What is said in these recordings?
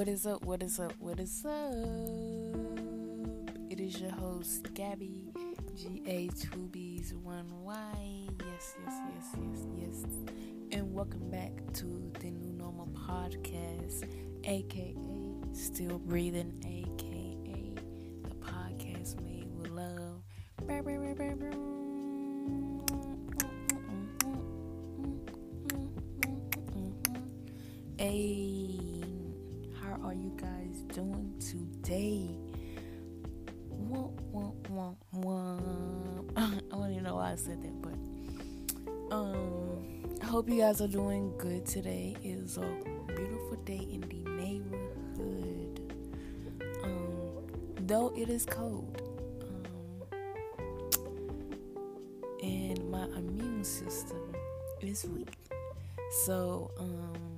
What is up? What is up? What is up? It is your host, Gabby, G A 2 B's 1 Y. Yes, yes, yes, yes, yes. And welcome back to the New Normal Podcast, aka Still Breathing, aka the podcast made with love. Hey, doing today? Womp, womp, womp, womp. I don't even know why I said that, but um, I hope you guys are doing good today. It is a beautiful day in the neighborhood. Um, though it is cold, um, and my immune system is weak. So, um,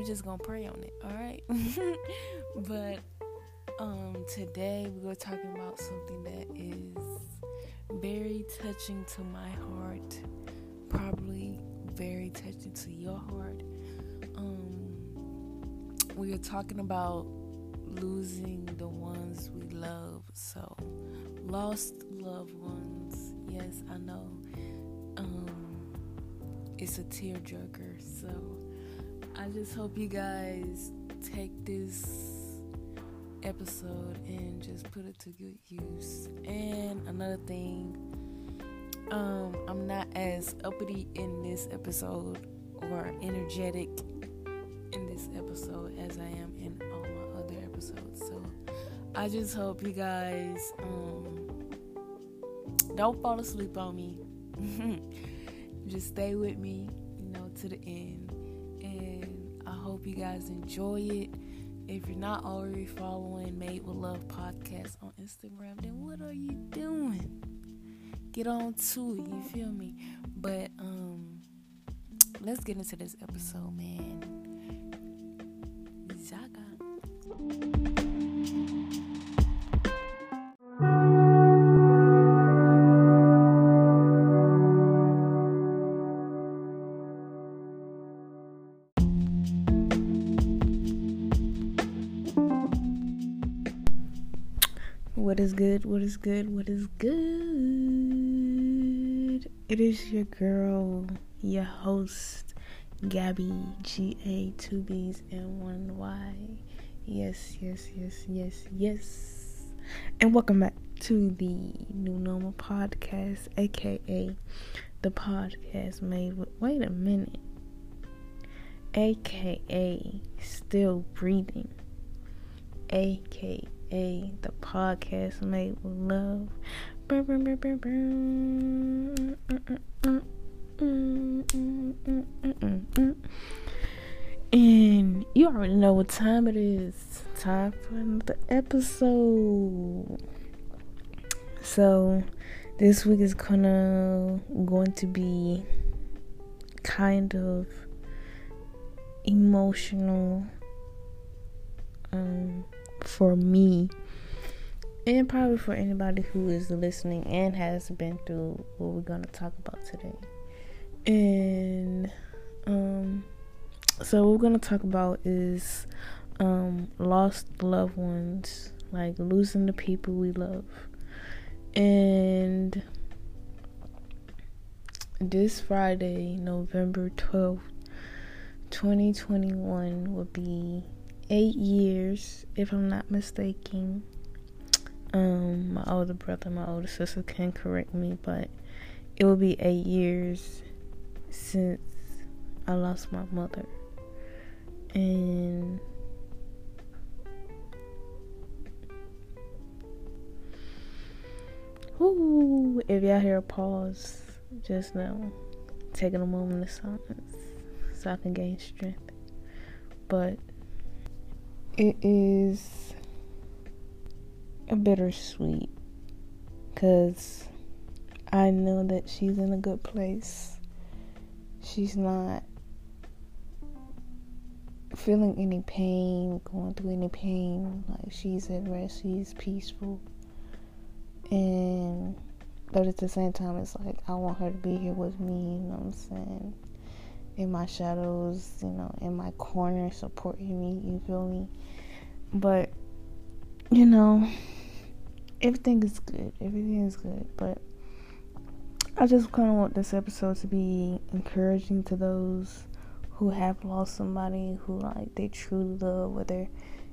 we just gonna pray on it, all right? but um, today we're talking about something that is very touching to my heart, probably very touching to your heart. Um, we are talking about losing the ones we love. So, lost loved ones. Yes, I know. Um, it's a tearjerker. So, I just hope you guys take this episode and just put it to good use. And another thing, um, I'm not as uppity in this episode or energetic in this episode as I am in all my other episodes. So I just hope you guys um, don't fall asleep on me. just stay with me, you know, to the end. And I hope you guys enjoy it. If you're not already following Made with Love podcast on Instagram, then what are you doing? Get on to it, you feel me? But um let's get into this episode, man. Is good? What is good? It is your girl, your host, Gabby, G A, two B's, and one Y. Yes, yes, yes, yes, yes. And welcome back to the New Normal Podcast, aka the podcast made with, wait a minute, aka Still Breathing, aka a the podcast made with love. And you already know what time it is. Time for another episode. So this week is gonna going to be kind of emotional. Um for me and probably for anybody who is listening and has been through what we're going to talk about today. And um so what we're going to talk about is um lost loved ones, like losing the people we love. And this Friday, November 12th, 2021 will be eight years, if I'm not mistaken. Um, my older brother, my older sister can correct me, but it will be eight years since I lost my mother. And whoo, if y'all hear a pause, just know taking a moment of silence so I can gain strength. But it is a bittersweet because I know that she's in a good place. She's not feeling any pain, going through any pain. Like she's at rest, she's peaceful. And but at the same time, it's like I want her to be here with me, you know what I'm saying? In my shadows, you know, in my corner supporting me, you feel me? But you know, everything is good. Everything is good, but I just kind of want this episode to be encouraging to those who have lost somebody who like they truly love, whether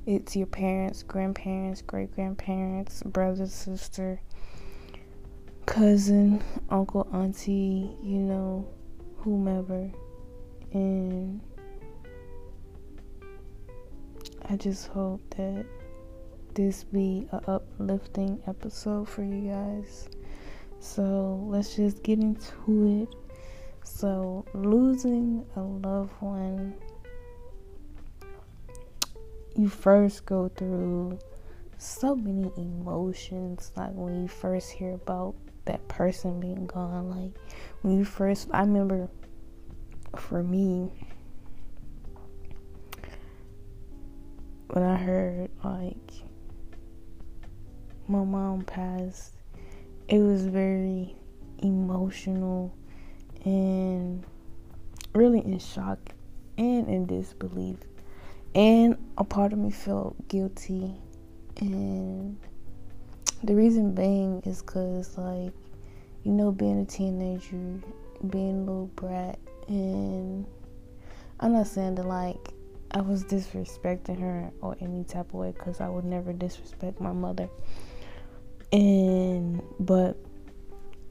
it's your parents, grandparents, great grandparents, brother, sister, cousin, uncle, auntie, you know, whomever. And I just hope that this be a uplifting episode for you guys. So let's just get into it. So losing a loved one you first go through so many emotions like when you first hear about that person being gone like when you first i remember for me when i heard like my mom passed it was very emotional and really in shock and in disbelief. And a part of me felt guilty. And the reason being is because like you know being a teenager being a little brat and i'm not saying that like i was disrespecting her or any type of way because i would never disrespect my mother. And but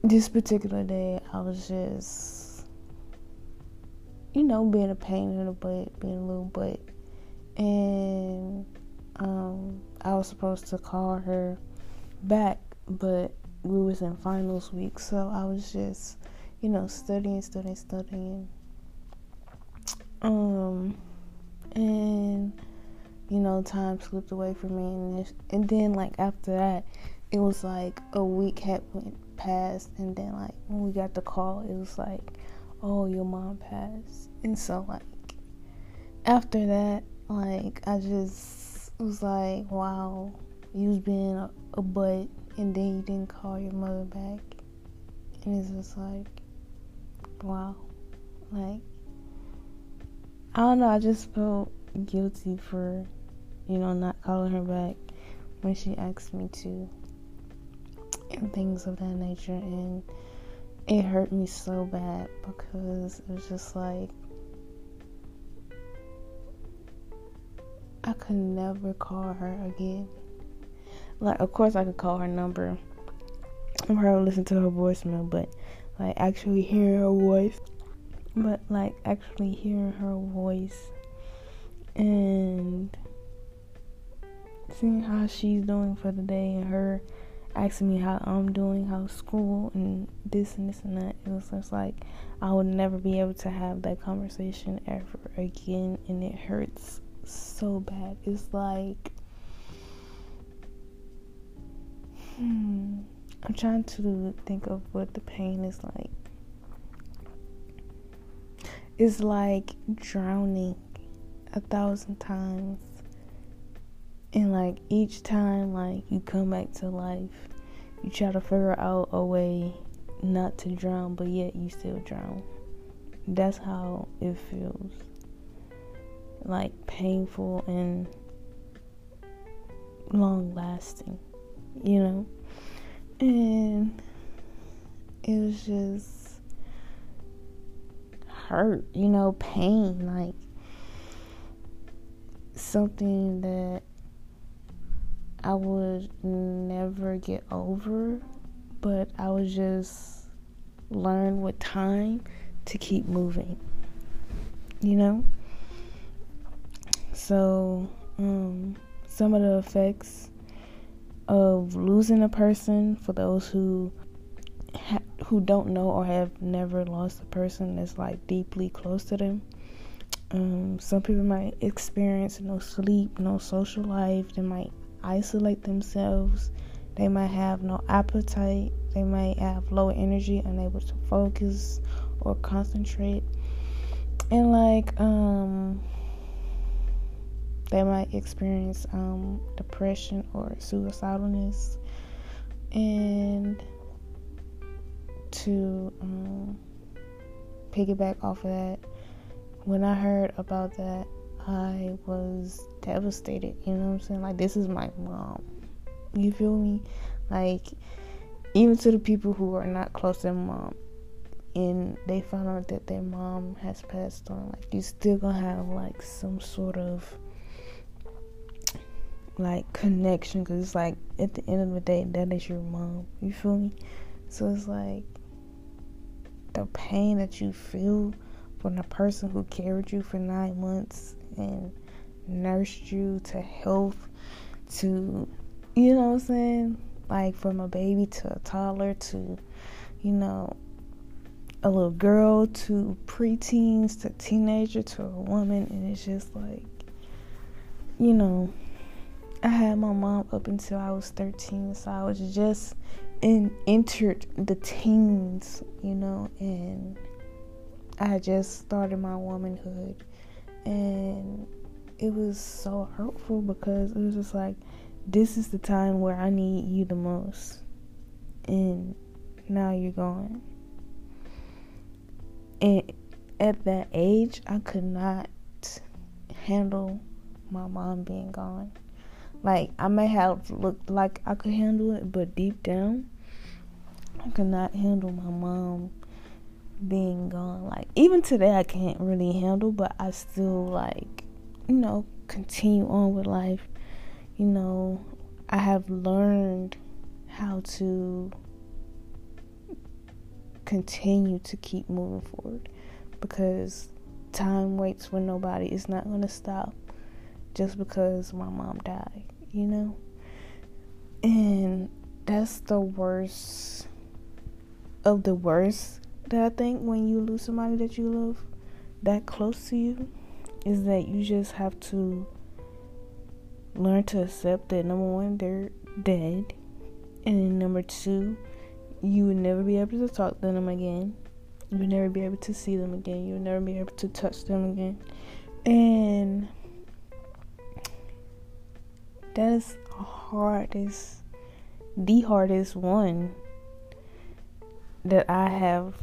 this particular day i was just you know being a pain in the butt being a little butt. And um, I was supposed to call her back, but we was in finals week, so I was just, you know, studying, studying, studying. Um, and you know, time slipped away from me, and, and then like after that, it was like a week had went past, and then like when we got the call, it was like, oh, your mom passed, and so like after that, like I just was like, wow, you was being a, a butt, and then you didn't call your mother back, and it's just like, wow, like I don't know. I just felt guilty for, you know, not calling her back when she asked me to, and things of that nature, and it hurt me so bad because it was just like I could never call her again. Like, of course, I could call her number or probably listen to her voicemail, but like actually hearing her voice, but like actually hearing her voice and seeing how she's doing for the day and her asking me how I'm doing, how school and this and this and that. It was just like I would never be able to have that conversation ever again, and it hurts so bad. It's like, hmm, I'm trying to think of what the pain is like. It's like drowning a thousand times. And like each time like you come back to life, you try to figure out a way not to drown, but yet you still drown. That's how it feels like painful and long lasting, you know? And it was just hurt, you know, pain, like something that I would never get over, but I would just learn with time to keep moving, you know? So, um, some of the effects of losing a person for those who ha- who don't know or have never lost a person that's like deeply close to them. Um, some people might experience no sleep, no social life. They might isolate themselves. They might have no appetite. They might have low energy, unable to focus or concentrate. And like um they might experience um, depression or suicidalness and to um, piggyback off of that when I heard about that, I was devastated. You know what I'm saying? Like, this is my mom. You feel me? Like, even to the people who are not close to mom, and they found out that their mom has passed on, like, you still gonna have like some sort of like connection because it's like at the end of the day, that is your mom. You feel me? So it's like the pain that you feel from the person who carried you for nine months and nursed you to health to you know what I'm saying? Like from a baby to a toddler to, you know, a little girl to preteens to teenager to a woman and it's just like you know I had my mom up until I was 13 so I was just in entered the teens you know and I just started my womanhood and it was so hurtful because it was just like this is the time where I need you the most. And now you're gone. And at that age, I could not handle my mom being gone. Like, I may have looked like I could handle it, but deep down, I could not handle my mom being gone. Like, even today, I can't really handle, but I still, like, you know, continue on with life you know, I have learned how to continue to keep moving forward because time waits for nobody. It's not going to stop just because my mom died, you know? And that's the worst of the worst that I think when you lose somebody that you love that close to you is that you just have to learn to accept that number one, they're dead, and number two, you would never be able to talk to them again. You would never be able to see them again. You would never be able to touch them again. And that is the hardest, the hardest one that I have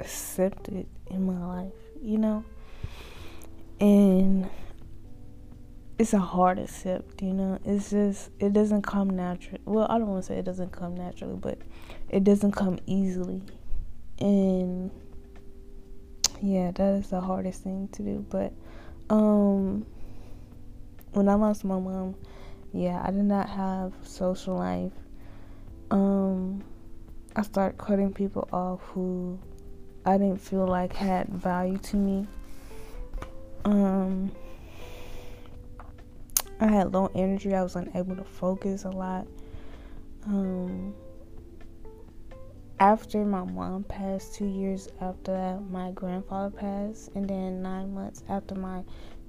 accepted in my life, you know? And it's a hard accept, you know. It's just it doesn't come natural. Well, I don't want to say it doesn't come naturally, but it doesn't come easily. And yeah, that is the hardest thing to do. But um when I lost my mom, yeah, I did not have social life. Um I started cutting people off who I didn't feel like had value to me. Um I had low energy. I was unable to focus a lot. Um, after my mom passed, two years after that, my grandfather passed, and then nine months after my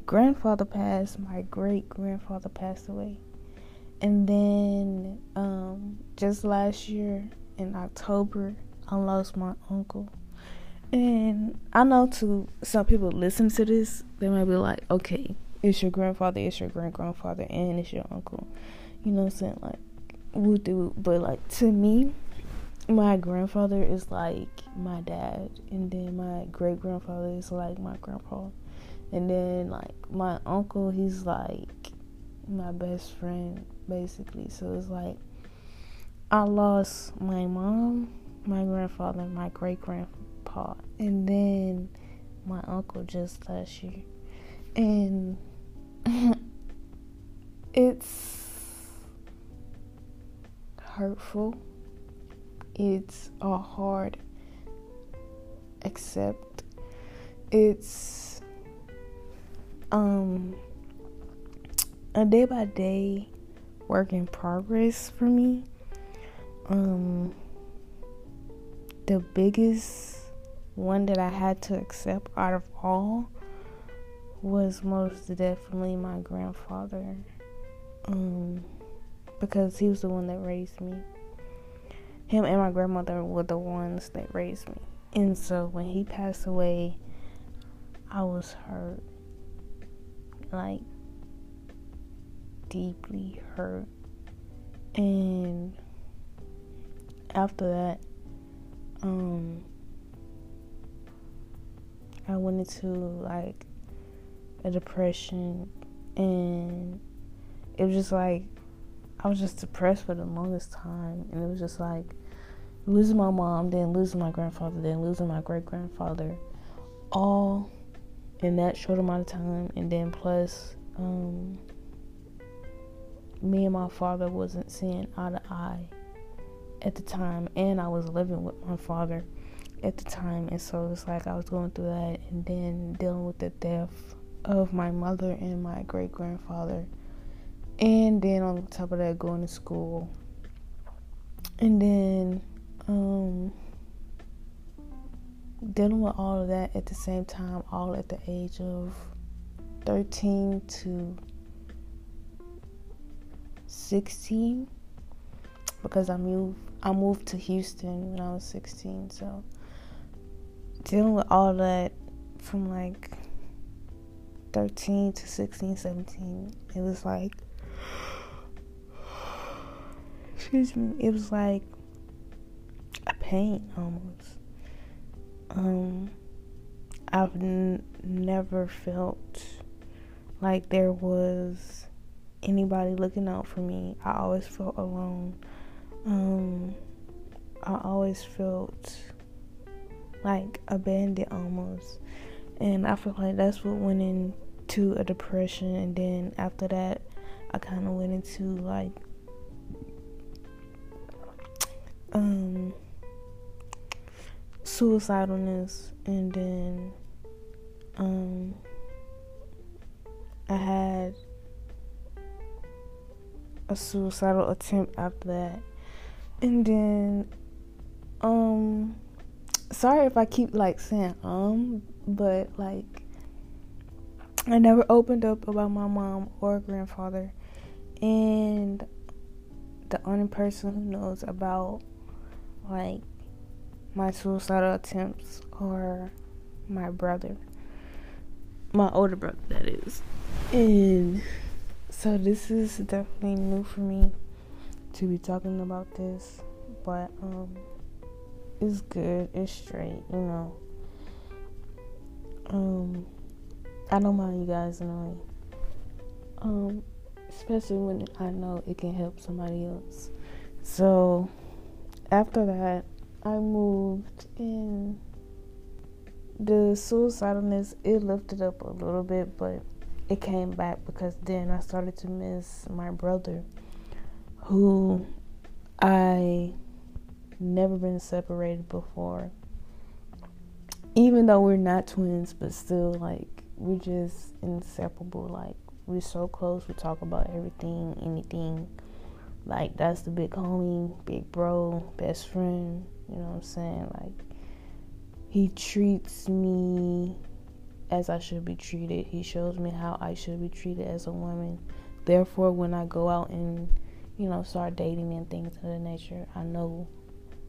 grandfather passed, my great grandfather passed away. And then um, just last year in October, I lost my uncle. And I know to some people listen to this, they might be like, okay, it's your grandfather, it's your great grandfather, and it's your uncle. You know what I'm saying? Like, we do, but like to me, my grandfather is like my dad, and then my great grandfather is like my grandpa, and then like my uncle, he's like my best friend, basically. So it's like I lost my mom, my grandfather, my great grandpa, and then my uncle just last year. And it's hurtful. It's a hard accept. It's um a day by day work in progress for me. Um the biggest one that I had to accept out of all was most definitely my grandfather. Um, because he was the one that raised me. Him and my grandmother were the ones that raised me. And so when he passed away, I was hurt. Like, deeply hurt. And after that, um, I went into like a depression. And it was just like I was just depressed for the longest time. And it was just like losing my mom, then losing my grandfather, then losing my great grandfather all in that short amount of time. And then plus um, me and my father wasn't seeing eye to eye at the time. And I was living with my father at the time. And so it's like I was going through that and then dealing with the death of my mother and my great grandfather and then on top of that going to school. And then um dealing with all of that at the same time all at the age of 13 to 16 because I moved I moved to Houston when I was 16 so dealing with all that from like 13 to 16 17 it was like excuse me it was like a pain almost um I've n- never felt like there was anybody looking out for me. I always felt alone. Um, I always felt like abandoned almost. And I feel like that's what went into a depression. And then after that, I kind of went into like, um, suicidalness. And then, um, I had a suicidal attempt after that. And then um sorry if I keep like saying um, but like I never opened up about my mom or grandfather. And the only person who knows about like my suicidal attempts or my brother. My older brother that is. And so this is definitely new for me to be talking about this, but um it's good, it's straight, you know. Um I don't mind you guys knowing. Um especially when I know it can help somebody else. So after that, I moved in the suicidalness it lifted up a little bit, but it came back because then I started to miss my brother, who I never been separated before. Even though we're not twins, but still, like, we're just inseparable. Like, we're so close. We talk about everything, anything. Like, that's the big homie, big bro, best friend. You know what I'm saying? Like, he treats me as I should be treated. He shows me how I should be treated as a woman. Therefore, when I go out and, you know, start dating and things of that nature, I know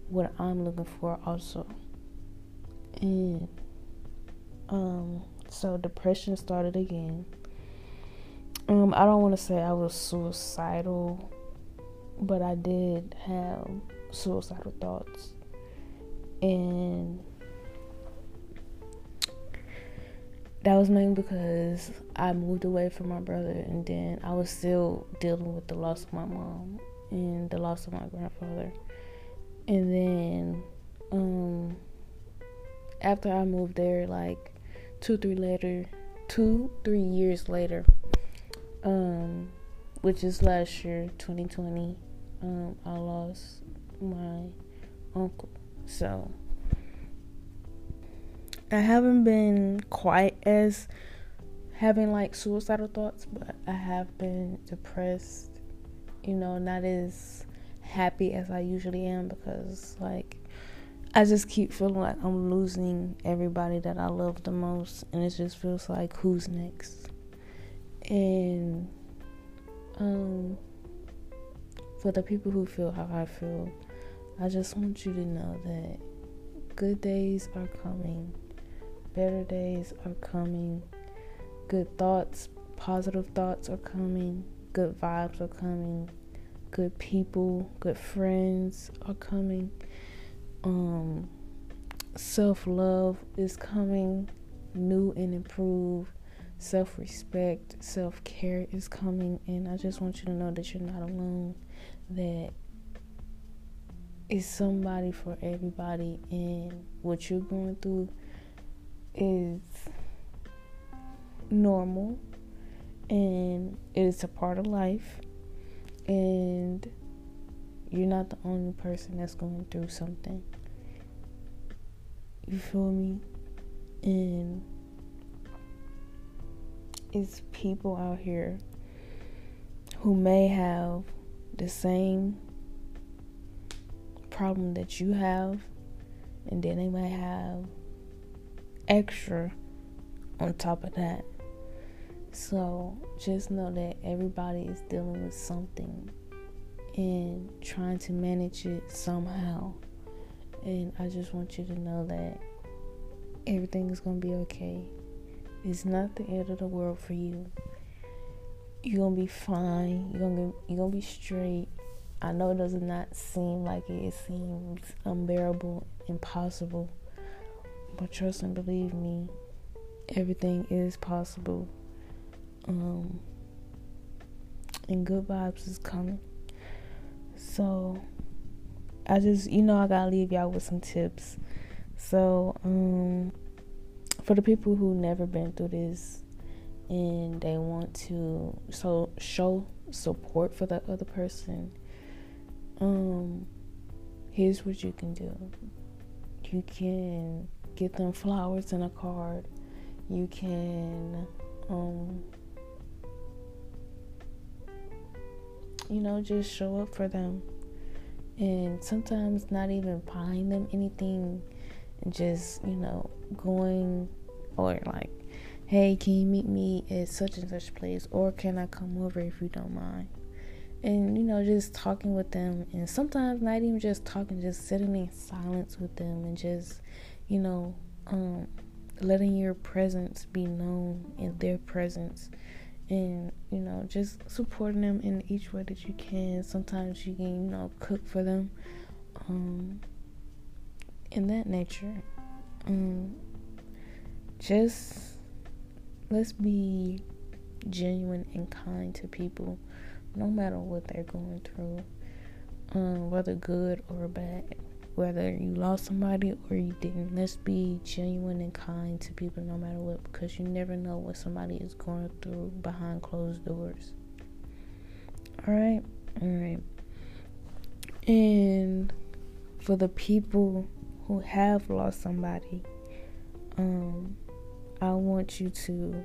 what I'm looking for also. And um so depression started again. Um I don't want to say I was suicidal, but I did have suicidal thoughts. And that was mainly because I moved away from my brother and then I was still dealing with the loss of my mom and the loss of my grandfather. And then um after I moved there like two three later two three years later um which is last year 2020 um I lost my uncle. So I haven't been quite as having like suicidal thoughts, but I have been depressed. You know, not as happy as I usually am because like I just keep feeling like I'm losing everybody that I love the most and it just feels like who's next. And um for the people who feel how I feel, I just want you to know that good days are coming Better days are coming. Good thoughts, positive thoughts are coming. Good vibes are coming. Good people, good friends are coming. Um, self love is coming. new and improved. Self respect, self care is coming, and I just want you to know that you're not alone. That it's somebody for everybody, and what you're going through is normal and it is a part of life and you're not the only person that's going through something. You feel me? And it's people out here who may have the same problem that you have and then they might have extra on top of that so just know that everybody is dealing with something and trying to manage it somehow. And I just want you to know that everything is going to be okay. It's not the end of the world for you. You're going to be fine. You're going to you're going to be straight. I know it does not seem like it. It seems unbearable, impossible. But trust and believe me, everything is possible um, and good vibes is coming. So I just, you know, I gotta leave y'all with some tips. So, um, for the people who never been through this and they want to so show support for the other person, um, here's what you can do. You can get them flowers and a card. You can um you know, just show up for them. And sometimes not even buying them anything and just, you know, going or like, hey, can you meet me at such and such place? Or can I come over if you don't mind? And, you know, just talking with them. And sometimes not even just talking, just sitting in silence with them and just, you know, um, letting your presence be known in their presence. And you know just supporting them in each way that you can. Sometimes you can you know cook for them um in that nature. Um just let's be genuine and kind to people no matter what they're going through um whether good or bad whether you lost somebody or you didn't. Let's be genuine and kind to people no matter what because you never know what somebody is going through behind closed doors. Alright? Alright. And for the people who have lost somebody, um, I want you to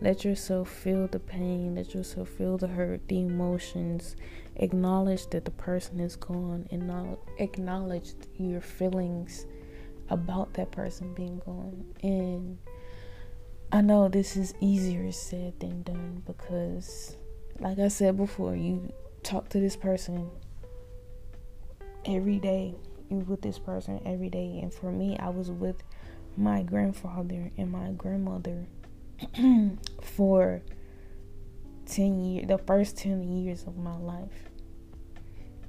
let yourself feel the pain, let yourself feel the hurt, the emotions, acknowledge that the person is gone and acknowledge your feelings about that person being gone. And I know this is easier said than done because like I said before you talk to this person every day. You're with this person every day. And for me I was with my grandfather and my grandmother for 10 years the first 10 years of my life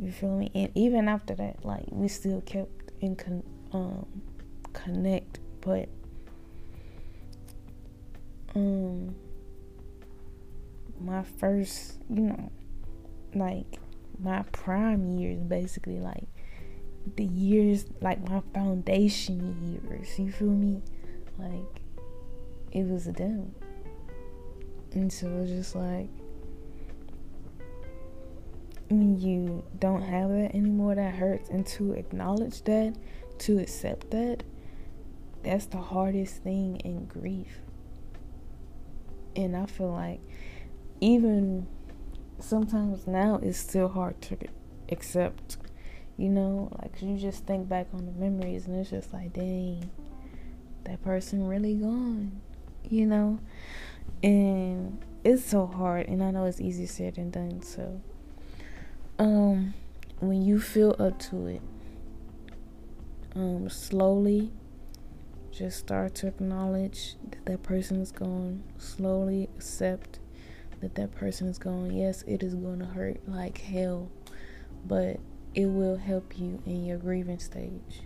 you feel me? And even after that, like we still kept in con- um connect, but um my first, you know, like my prime years basically like the years like my foundation years, you feel me? Like it was them. And so it was just like when you don't have that anymore, that hurts. And to acknowledge that, to accept that, that's the hardest thing in grief. And I feel like even sometimes now it's still hard to accept, you know, like you just think back on the memories and it's just like, dang, that person really gone, you know? And it's so hard, and I know it's easier said than done, so um when you feel up to it um slowly just start to acknowledge that that person is gone. Slowly accept that that person is gone. Yes it is going to hurt like hell but it will help you in your grieving stage.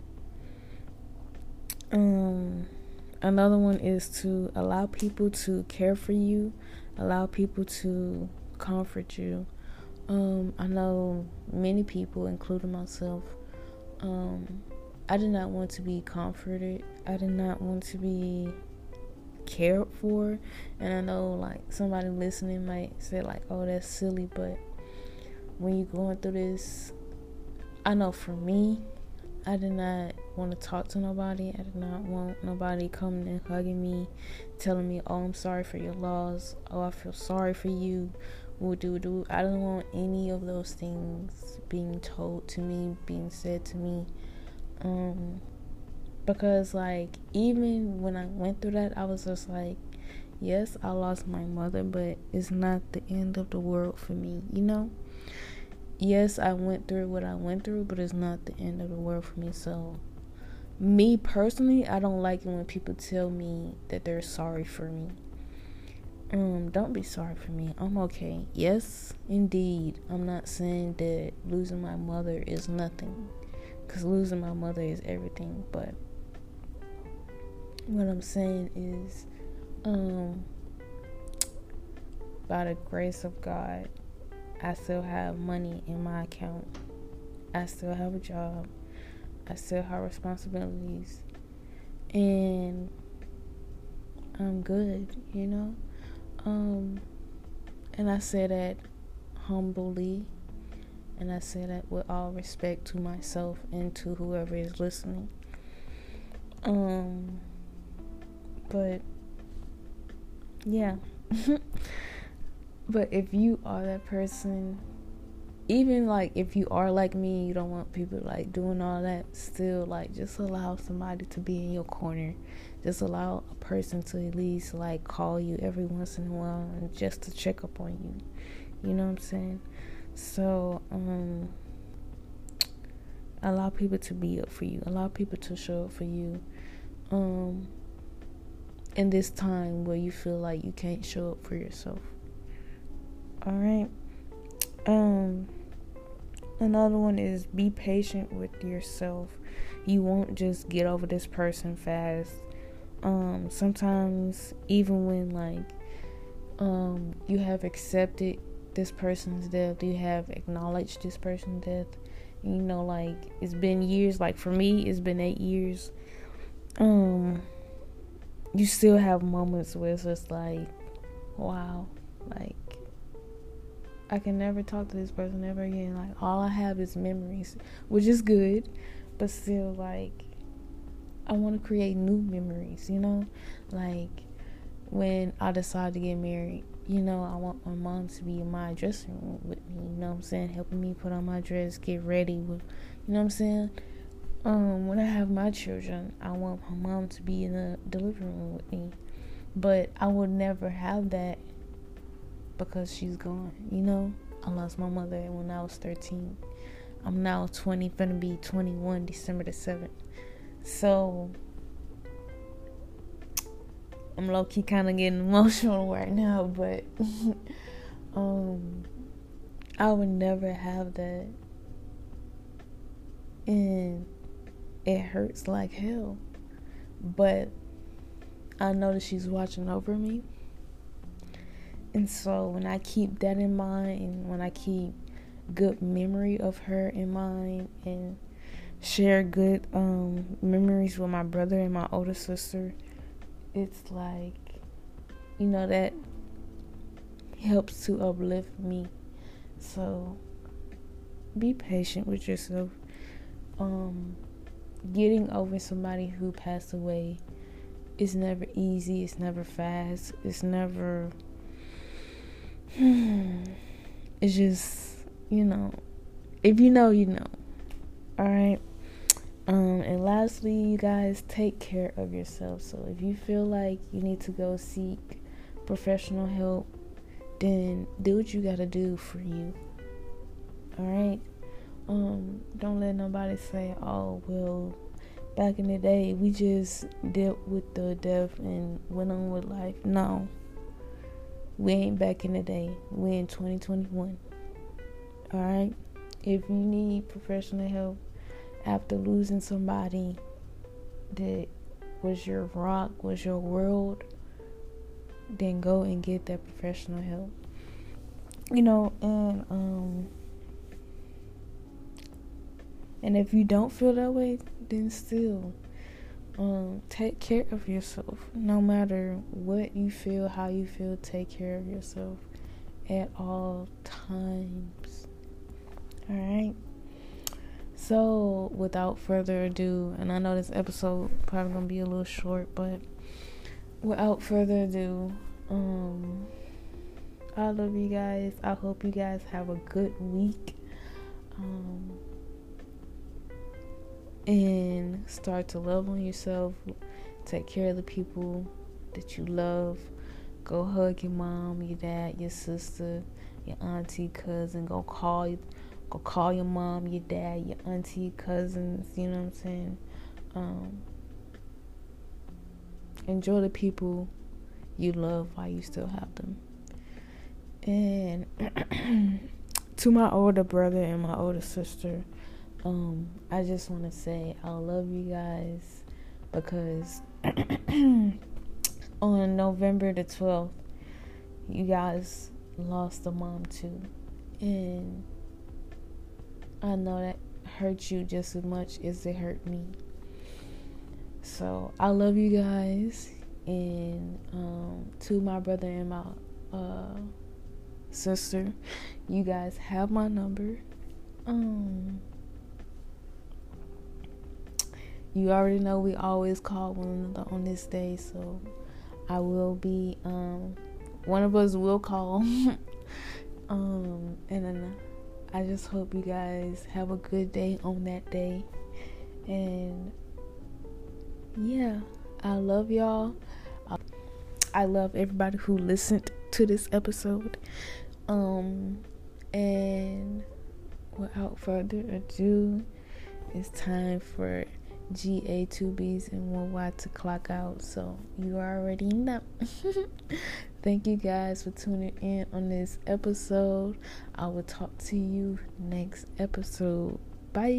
Um another one is to allow people to care for you, allow people to comfort you. Um, I know many people, including myself, um, I did not want to be comforted. I did not want to be cared for. And I know, like, somebody listening might say, like, oh, that's silly. But when you're going through this, I know for me, I did not want to talk to nobody. I did not want nobody coming and hugging me, telling me, "Oh, I'm sorry for your loss. Oh, I feel sorry for you." Would do do. I don't want any of those things being told to me, being said to me. Um, because like even when I went through that, I was just like, yes, I lost my mother, but it's not the end of the world for me, you know? Yes, I went through what I went through, but it's not the end of the world for me. So, me personally, I don't like it when people tell me that they're sorry for me. Um, don't be sorry for me. I'm okay. Yes, indeed. I'm not saying that losing my mother is nothing, because losing my mother is everything. But what I'm saying is, um, by the grace of God, I still have money in my account. I still have a job. I still have responsibilities. And I'm good, you know? Um and I say that humbly and I say that with all respect to myself and to whoever is listening. Um but yeah. But if you are that person, even like if you are like me, you don't want people like doing all that, still like just allow somebody to be in your corner. Just allow a person to at least like call you every once in a while and just to check up on you. You know what I'm saying? So, um allow people to be up for you. Allow people to show up for you. Um in this time where you feel like you can't show up for yourself. All right. Um another one is be patient with yourself. You won't just get over this person fast. Um sometimes even when like um you have accepted this person's death, you have acknowledged this person's death. You know like it's been years like for me it's been 8 years. Um you still have moments where it's just like wow, like I can never talk to this person ever again. Like all I have is memories, which is good, but still like I want to create new memories, you know? Like when I decide to get married, you know, I want my mom to be in my dressing room with me, you know what I'm saying? Helping me put on my dress, get ready with you know what I'm saying? Um, when I have my children, I want my mom to be in the delivery room with me. But I would never have that because she's gone, you know? I lost my mother when I was 13. I'm now 20, gonna be 21 December the 7th. So, I'm low key kind of getting emotional right now, but um, I would never have that. And it hurts like hell. But I know that she's watching over me. And so when I keep that in mind, and when I keep good memory of her in mind, and share good um, memories with my brother and my older sister, it's like, you know, that helps to uplift me. So be patient with yourself. Um, getting over somebody who passed away is never easy, it's never fast, it's never it's just, you know, if you know, you know. All right. Um, and lastly, you guys take care of yourself. So if you feel like you need to go seek professional help, then do what you gotta do for you. All right. Um, don't let nobody say, "Oh, well, back in the day we just dealt with the death and went on with life." No, we ain't back in the day. We in 2021. All right. If you need professional help after losing somebody that was your rock, was your world, then go and get that professional help. You know, and um and if you don't feel that way, then still um take care of yourself. No matter what you feel, how you feel, take care of yourself at all times. All right. So, without further ado, and I know this episode probably gonna be a little short, but without further ado, um, I love you guys. I hope you guys have a good week. Um, and start to love on yourself. Take care of the people that you love. Go hug your mom, your dad, your sister, your auntie, cousin. Go call go call your mom, your dad, your auntie, cousins, you know what I'm saying? Um, enjoy the people you love while you still have them. And to my older brother and my older sister, um, I just want to say I love you guys because on November the 12th, you guys lost a mom too. And I know that hurt you just as much as it hurt me. So I love you guys, and um, to my brother and my uh, sister, you guys have my number. Um, you already know we always call one another on this day, so I will be. Um, one of us will call. um, and then I just hope you guys have a good day on that day. And yeah, I love y'all. I love everybody who listened to this episode. Um, and without further ado, it's time for GA, two Bs, and one Y to clock out. So you already know. Thank you guys for tuning in on this episode. I will talk to you next episode. Bye.